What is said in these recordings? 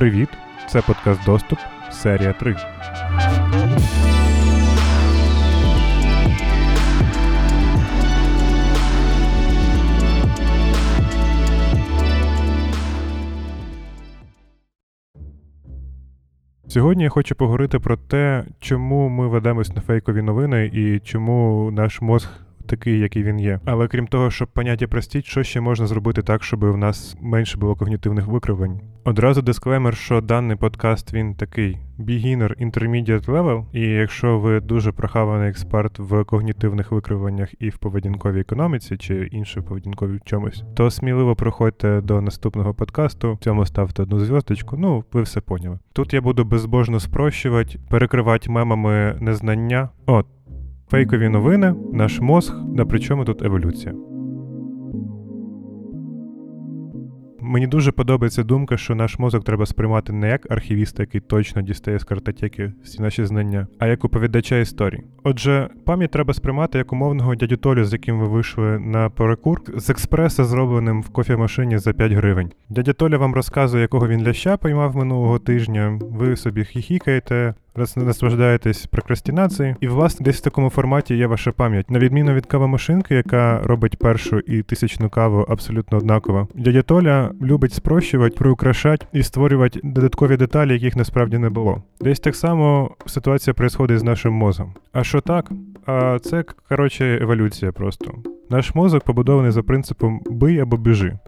Привіт! Це подкаст Доступ, серія 3. Сьогодні я хочу поговорити про те, чому ми ведемось на фейкові новини і чому наш мозг такий, який він є. Але крім того, щоб поняття простіть, що ще можна зробити так, щоб в нас менше було когнітивних викривлень. Одразу дисклеймер, що даний подкаст він такий beginner intermediate level, і якщо ви дуже прохаваний експерт в когнітивних викривленнях і в поведінковій економіці чи іншій поведінковій чомусь, то сміливо проходьте до наступного подкасту. В цьому ставте одну зв'язочку. Ну, ви все поняли. Тут я буду безбожно спрощувати, перекривати мемами незнання. От. Фейкові новини, наш мозг, да при чому тут еволюція. Мені дуже подобається думка, що наш мозок треба сприймати не як архівіста, який точно дістає з картотеки всі наші знання, а як оповідача історій. Отже, пам'ять треба сприймати як умовного дядю Толю, з яким ви вийшли на перекур, з експреса, зробленим в кофемашині за 5 гривень. Дядя Толя вам розказує, якого він ляща поймав минулого тижня. Ви собі хіхікаєте, наслаждаєтесь прокрастинацією, і власне десь в такому форматі є ваша пам'ять. На відміну від кавомашинки, яка робить першу і тисячну каву абсолютно однаково. Дядя Толя любить спрощувати, приукрашати і створювати додаткові деталі, яких насправді не було. Десь так само ситуація відбувається з нашим мозом. А що так? А це коротше еволюція просто. Наш мозок побудований за принципом бий або біжи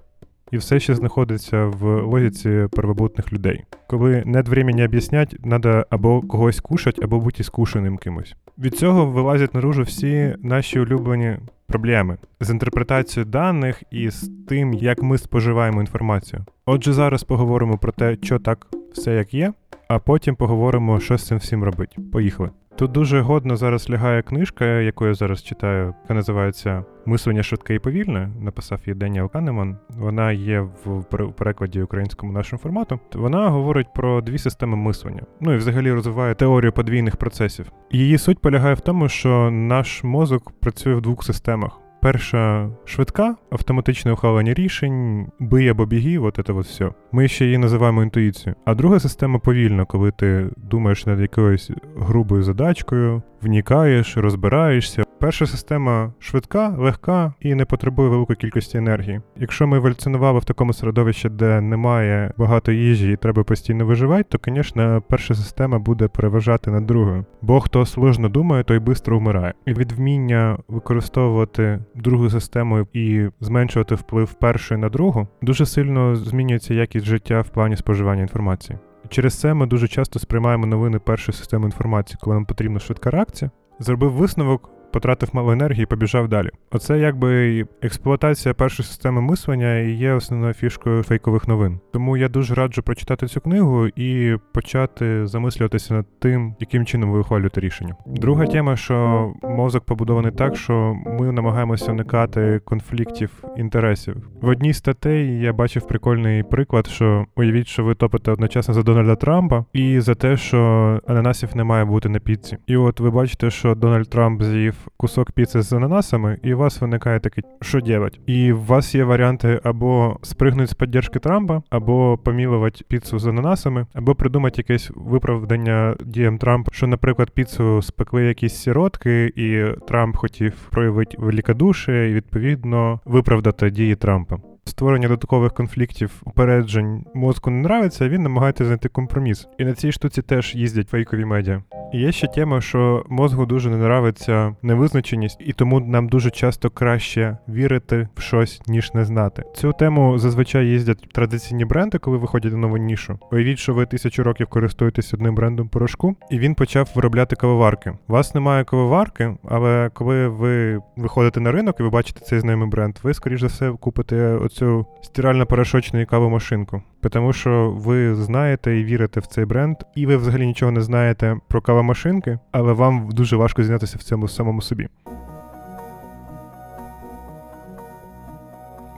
і все ще знаходиться в логіці первобутних людей. Коли нет времени об'яснять, треба або когось кушать, або бути скушеним кимось. Від цього вилазять наружу всі наші улюблені проблеми з інтерпретацією даних і з тим, як ми споживаємо інформацію. Отже, зараз поговоримо про те, що так все як є, а потім поговоримо, що з цим всім робити. Поїхали. Тут дуже годно зараз лягає книжка, яку я зараз читаю, яка називається Мислення швидке і повільне. Написав її Деніел Канеман. Вона є в перекладі українському нашому формату. Вона говорить про дві системи мислення. Ну і взагалі розвиває теорію подвійних процесів. Її суть полягає в тому, що наш мозок працює в двох системах. Перша швидка, автоматичне ухвалення рішень, бий або біги, от це от все. Ми ще її називаємо інтуїцією. А друга система повільна, коли ти думаєш над якоюсь грубою задачкою, внікаєш, розбираєшся. Перша система швидка, легка і не потребує великої кількості енергії. Якщо ми еволюціонували в такому середовищі, де немає багато їжі і треба постійно виживати, то, звісно, перша система буде переважати над другою. Бо хто сложно думає, той швидко вмирає. І від вміння використовувати другу систему і зменшувати вплив першої на другу, дуже сильно змінюється якість життя в плані споживання інформації. Через це ми дуже часто сприймаємо новини першої системи інформації, коли нам потрібна швидка реакція. Зробив висновок, потратив мало енергії побіжав далі. Оце якби експлуатація першої системи мислення і є основною фішкою фейкових новин. Тому я дуже раджу прочитати цю книгу і почати замислюватися над тим, яким чином ви ухвалюєте рішення. Друга тема, що мозок побудований так, що ми намагаємося уникати конфліктів інтересів. В одній статей я бачив прикольний приклад, що уявіть, що ви топите одночасно за Дональда Трампа і за те, що ананасів не має бути на піці. І от ви бачите, що Дональд Трамп з'їв кусок піци з ананасами, і у вас виникає таке, що делать? І у вас є варіанти або спригнути з підтримки Трампа, або помілувати піцу з ананасами, або придумати якесь виправдання діям Трампа, що, наприклад, піцу спекли якісь сіротки, і Трамп хотів проявити великодушие і відповідно виправдати дії Трампа. Створення додаткових конфліктів, упереджень мозку не нравиться, він намагається знайти компроміс. І на цій штуці теж їздять фейкові медіа. Є ще тема, що мозгу дуже не нравиться невизначеність, і тому нам дуже часто краще вірити в щось, ніж не знати. Цю тему зазвичай їздять традиційні бренди, коли виходять на нову нішу. Уявіть, що ви тисячу років користуєтесь одним брендом порошку, і він почав виробляти кавоварки. У вас немає кавоварки, але коли ви виходите на ринок і ви бачите цей знайомий бренд, ви, скоріш за все, купите оцю стирально-порошочну кавомашинку тому що ви знаєте і вірите в цей бренд, і ви взагалі нічого не знаєте про кавомашинки, але вам дуже важко зізнатися в цьому самому собі.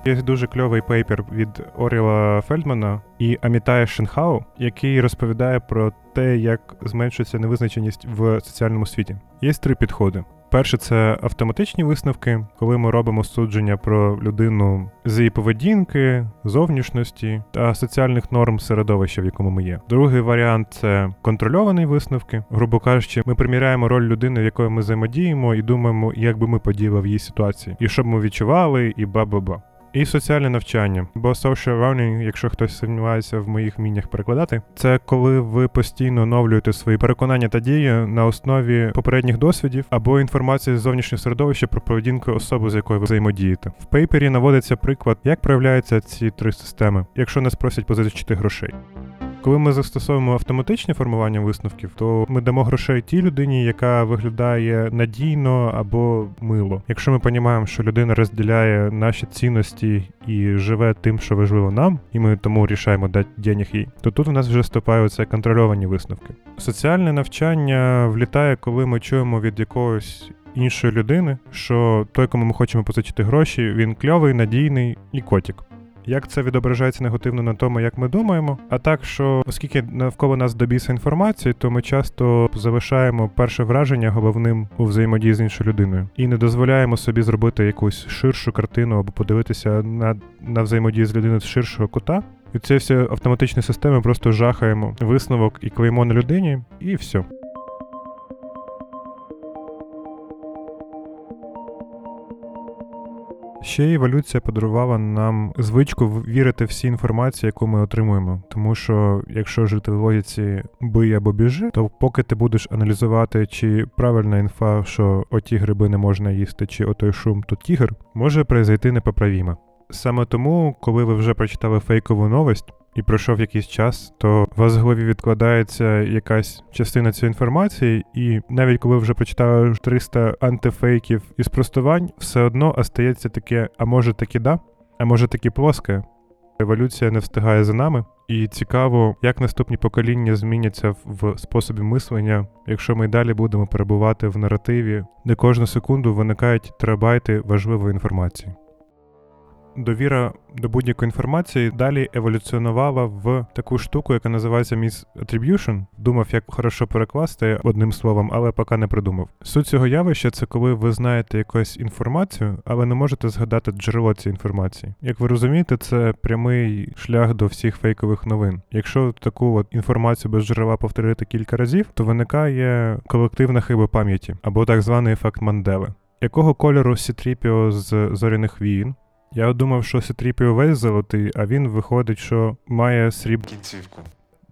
Є дуже кльовий paper від Оріла Фельдмана і Амітая Шенхау, який розповідає про те, як зменшується невизначеність в соціальному світі. Є три підходи. Перше, це автоматичні висновки, коли ми робимо судження про людину з її поведінки, зовнішності та соціальних норм середовища, в якому ми є. Другий варіант це контрольовані висновки. Грубо кажучи, ми приміряємо роль людини, в якої ми взаємодіємо, і думаємо, як би ми подіяли в її ситуації, і що б ми відчували, і ба-ба-ба. І соціальне навчання, бо social learning, якщо хтось сумнівається в моїх вміннях перекладати, це коли ви постійно оновлюєте свої переконання та дії на основі попередніх досвідів або інформації з зовнішнього середовища про поведінку особи, з якою ви взаємодієте. В пейпері наводиться приклад, як проявляються ці три системи, якщо не спросять позичити грошей. Коли ми застосовуємо автоматичне формування висновків, то ми дамо грошей тій людині, яка виглядає надійно або мило. Якщо ми розуміємо, що людина розділяє наші цінності і живе тим, що важливо нам, і ми тому рішаємо дати денег їй, то тут у нас вже вступаються контрольовані висновки. Соціальне навчання влітає, коли ми чуємо від якогось. Іншої людини, що той, кому ми хочемо позичити гроші, він кльовий, надійний і котик як це відображається негативно на тому, як ми думаємо. А так, що оскільки навколо нас добіса інформації, то ми часто залишаємо перше враження головним у взаємодії з іншою людиною і не дозволяємо собі зробити якусь ширшу картину або подивитися на, на взаємодію з людиною з ширшого кута. І це всі автоматичні системи просто жахаємо висновок і клеймо на людині, і все. Ще еволюція подарувала нам звичку вірити всій інформації, яку ми отримуємо. Тому що якщо жити в логіці бий або біжи, то поки ти будеш аналізувати, чи правильна інфа, що оті гриби не можна їсти, чи отой шум то тігр, може произойти непоправіме. Саме тому, коли ви вже прочитали фейкову новость, і пройшов якийсь час, то у вас в голові відкладається якась частина цієї інформації, і навіть коли вже прочитали 300 антифейків і спростувань, все одно остається таке, а може таки да, а може таки плоске. Еволюція не встигає за нами, і цікаво, як наступні покоління зміняться в способі мислення, якщо ми й далі будемо перебувати в наративі, де кожну секунду виникають терабайти важливої інформації довіра до будь-якої інформації далі еволюціонувала в таку штуку, яка називається Misattribution. Думав, як хорошо перекласти одним словом, але поки не придумав. Суть цього явища це коли ви знаєте якусь інформацію, але не можете згадати джерело цієї інформації. Як ви розумієте, це прямий шлях до всіх фейкових новин. Якщо таку от інформацію без джерела повторити кілька разів, то виникає колективна хиба пам'яті або так званий ефект Мандели. Якого кольору Сітріпіо з зоряних війн? Я думав, що Сітріпіо весь золотий, а він виходить, що має срібну кінцівку.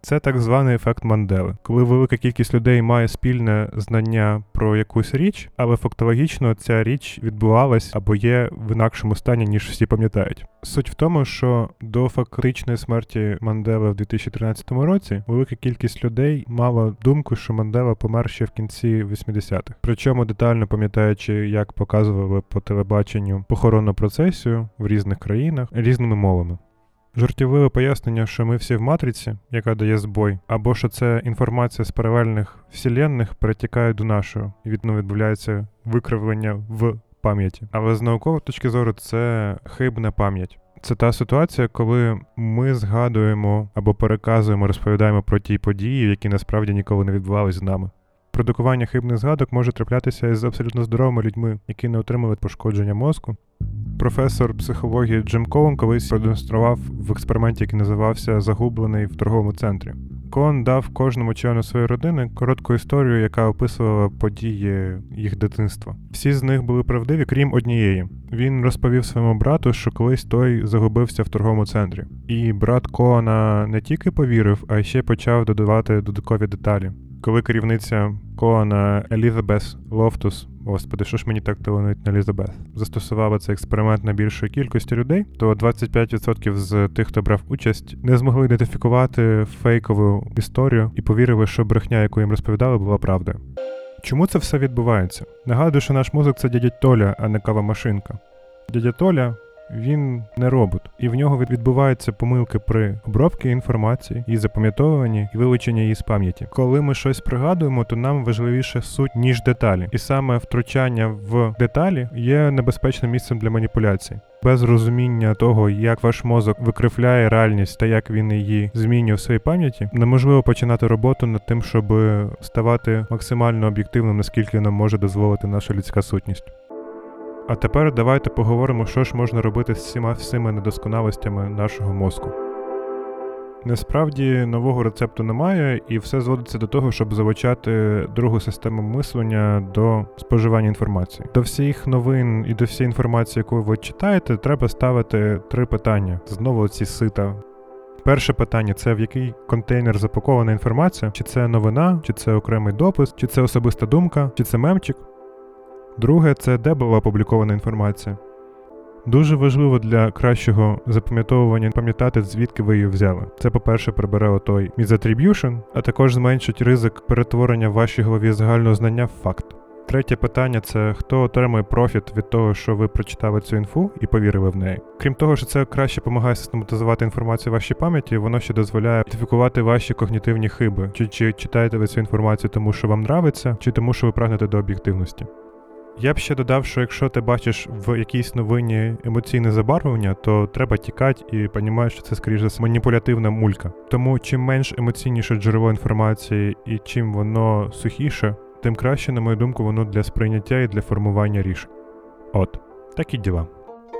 Це так званий ефект Мандели, коли велика кількість людей має спільне знання про якусь річ, але фактологічно ця річ відбувалась або є в інакшому стані, ніж всі пам'ятають. Суть в тому, що до фактичної смерті Мандели в 2013 році велика кількість людей мала думку, що Мандела помер ще в кінці 80-х. Причому детально пам'ятаючи, як показували по телебаченню похоронну процесію в різних країнах різними мовами. Жартівливе пояснення, що ми всі в матриці, яка дає збой, або що це інформація з паралельних вселенних перетікає до нашого, і відно відбувається викривлення в пам'яті. Але з наукової точки зору це хибна пам'ять. Це та ситуація, коли ми згадуємо або переказуємо, розповідаємо про ті події, які насправді ніколи не відбувалися з нами. Продукування хибних згадок може траплятися із абсолютно здоровими людьми, які не отримують пошкодження мозку. Професор психології Джим Коун колись продемонстрував в експерименті, який називався Загублений в торговому центрі. Коун дав кожному члену своєї родини коротку історію, яка описувала події їх дитинства. Всі з них були правдиві, крім однієї. Він розповів своєму брату, що колись той загубився в торговому центрі. І брат Коуна не тільки повірив, а ще почав додавати додаткові деталі коли керівниця Коуна Елізабес Лофтус, господи, що ж мені так таланують на Елізабет, Застосували цей експеримент на більшої кількості людей, то 25% з тих, хто брав участь, не змогли ідентифікувати фейкову історію і повірили, що брехня, яку їм розповідали, була правдою. Чому це все відбувається? Нагадую, що наш мозок це дядя Толя, а не кава машинка. Дядя Толя він не робот, і в нього відбуваються помилки при обробці інформації, і запам'ятовуванні і вилученні її з пам'яті. Коли ми щось пригадуємо, то нам важливіше суть ніж деталі, і саме втручання в деталі є небезпечним місцем для маніпуляцій. Без розуміння того, як ваш мозок викривляє реальність та як він її змінює в своїй пам'яті, неможливо починати роботу над тим, щоб ставати максимально об'єктивним, наскільки нам може дозволити наша людська сутність. А тепер давайте поговоримо, що ж можна робити з всіма всіми недосконалостями нашого мозку. Насправді нового рецепту немає, і все зводиться до того, щоб залучати другу систему мислення до споживання інформації. До всіх новин і до всієї інформації, яку ви читаєте, треба ставити три питання. Знову ці сита. Перше питання це в який контейнер запакована інформація, чи це новина, чи це окремий допис, чи це особиста думка, чи це мемчик. Друге це де була опублікована інформація. Дуже важливо для кращого запам'ятовування пам'ятати, звідки ви її взяли. Це, по-перше, прибере отой misattribution, а також зменшить ризик перетворення в вашій голові загального знання в факт. Третє питання це хто отримує профіт від того, що ви прочитали цю інфу і повірили в неї. Крім того, що це краще допомагає систематизувати інформацію в вашій пам'яті, воно ще дозволяє ідентифікувати ваші когнітивні хиби, чи, чи читаєте ви цю інформацію тому, що вам нравиться, чи тому, що ви прагнете до об'єктивності. Я б ще додав, що якщо ти бачиш в якійсь новині емоційне забарвлення, то треба тікати і розумієш, що це скоріше за маніпулятивна мулька. Тому чим менш емоційніше джерело інформації і чим воно сухіше, тим краще, на мою думку, воно для сприйняття і для формування рішень. От, такі діла.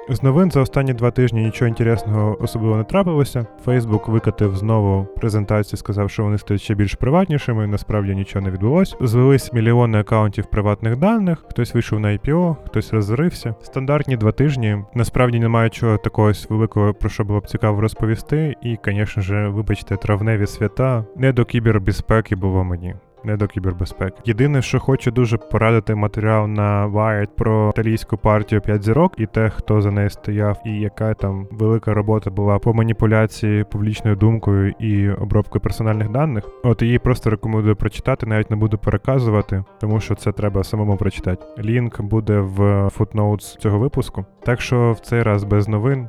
З новин за останні два тижні нічого інтересного особливо не трапилося. Фейсбук викатив знову презентацію, сказав, що вони стають ще більш приватнішими. Насправді нічого не відбулось. Звелись мільйони акаунтів приватних даних, хтось вийшов на IPO, хтось розорився. Стандартні два тижні. Насправді немає чого такого великого, про що було б цікаво розповісти. І, звісно ж, вибачте, травневі свята не до кібербезпеки було мені не до кібербезпеки. Єдине, що хочу дуже порадити матеріал на Wired про італійську партію 5 зірок і те, хто за нею стояв, і яка там велика робота була по маніпуляції публічною думкою і обробкою персональних даних. От її просто рекомендую прочитати, навіть не буду переказувати, тому що це треба самому прочитати. Лінк буде в footnotes цього випуску. Так що в цей раз без новин,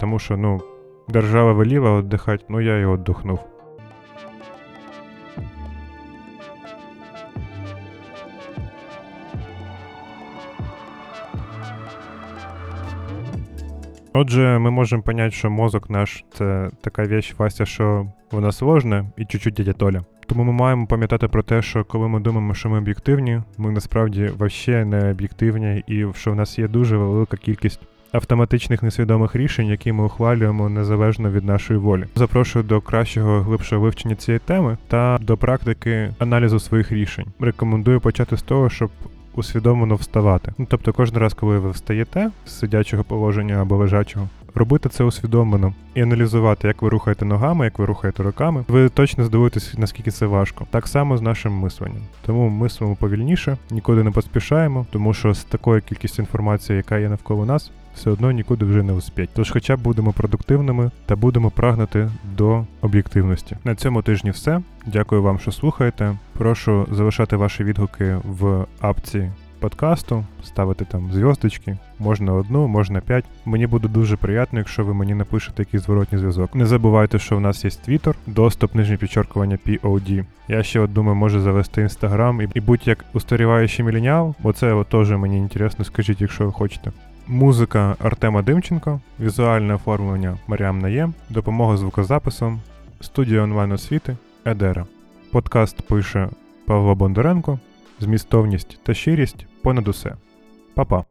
тому що ну держава веліла віддихати, ну я і віддохнув. Отже, ми можемо поняти, що мозок наш це така вещь, Вася, що вона сложна і чуть-чуть дядя Толя. Тому ми маємо пам'ятати про те, що коли ми думаємо, що ми об'єктивні, ми насправді вообще не об'єктивні, і що в нас є дуже велика кількість автоматичних несвідомих рішень, які ми ухвалюємо незалежно від нашої волі. Запрошую до кращого глибшого вивчення цієї теми та до практики аналізу своїх рішень. Рекомендую почати з того, щоб усвідомлено вставати. Ну тобто, кожен раз, коли ви встаєте з сидячого положення або лежачого, робити це усвідомлено і аналізувати, як ви рухаєте ногами, як ви рухаєте руками. Ви точно здивуєтесь, наскільки це важко. Так само з нашим мисленням. Тому мислимо повільніше, нікуди не поспішаємо, тому що з такою кількістю інформації, яка є навколо нас, все одно нікуди вже не успіть. Тож, хоча б будемо продуктивними та будемо прагнути до об'єктивності. На цьому тижні все. Дякую вам, що слухаєте. Прошу залишати ваші відгуки в апці подкасту, ставити там зв'язочки, можна одну, можна п'ять. Мені буде дуже приємно, якщо ви мені напишете якийсь зворотній зв'язок. Не забувайте, що в нас є твіттер, доступ нижнє підчеркування POD. Я ще от думаю, може завести інстаграм і, і будь-як устаріваючий міленіал, бо це теж мені інтересно, скажіть, якщо ви хочете. Музика Артема Димченко, візуальне оформлення Маріам Наєм, допомога звукозаписом, студія онлайн освіти Едера. Подкаст пише Павло Бондаренко, змістовність та щирість понад усе. Па-па.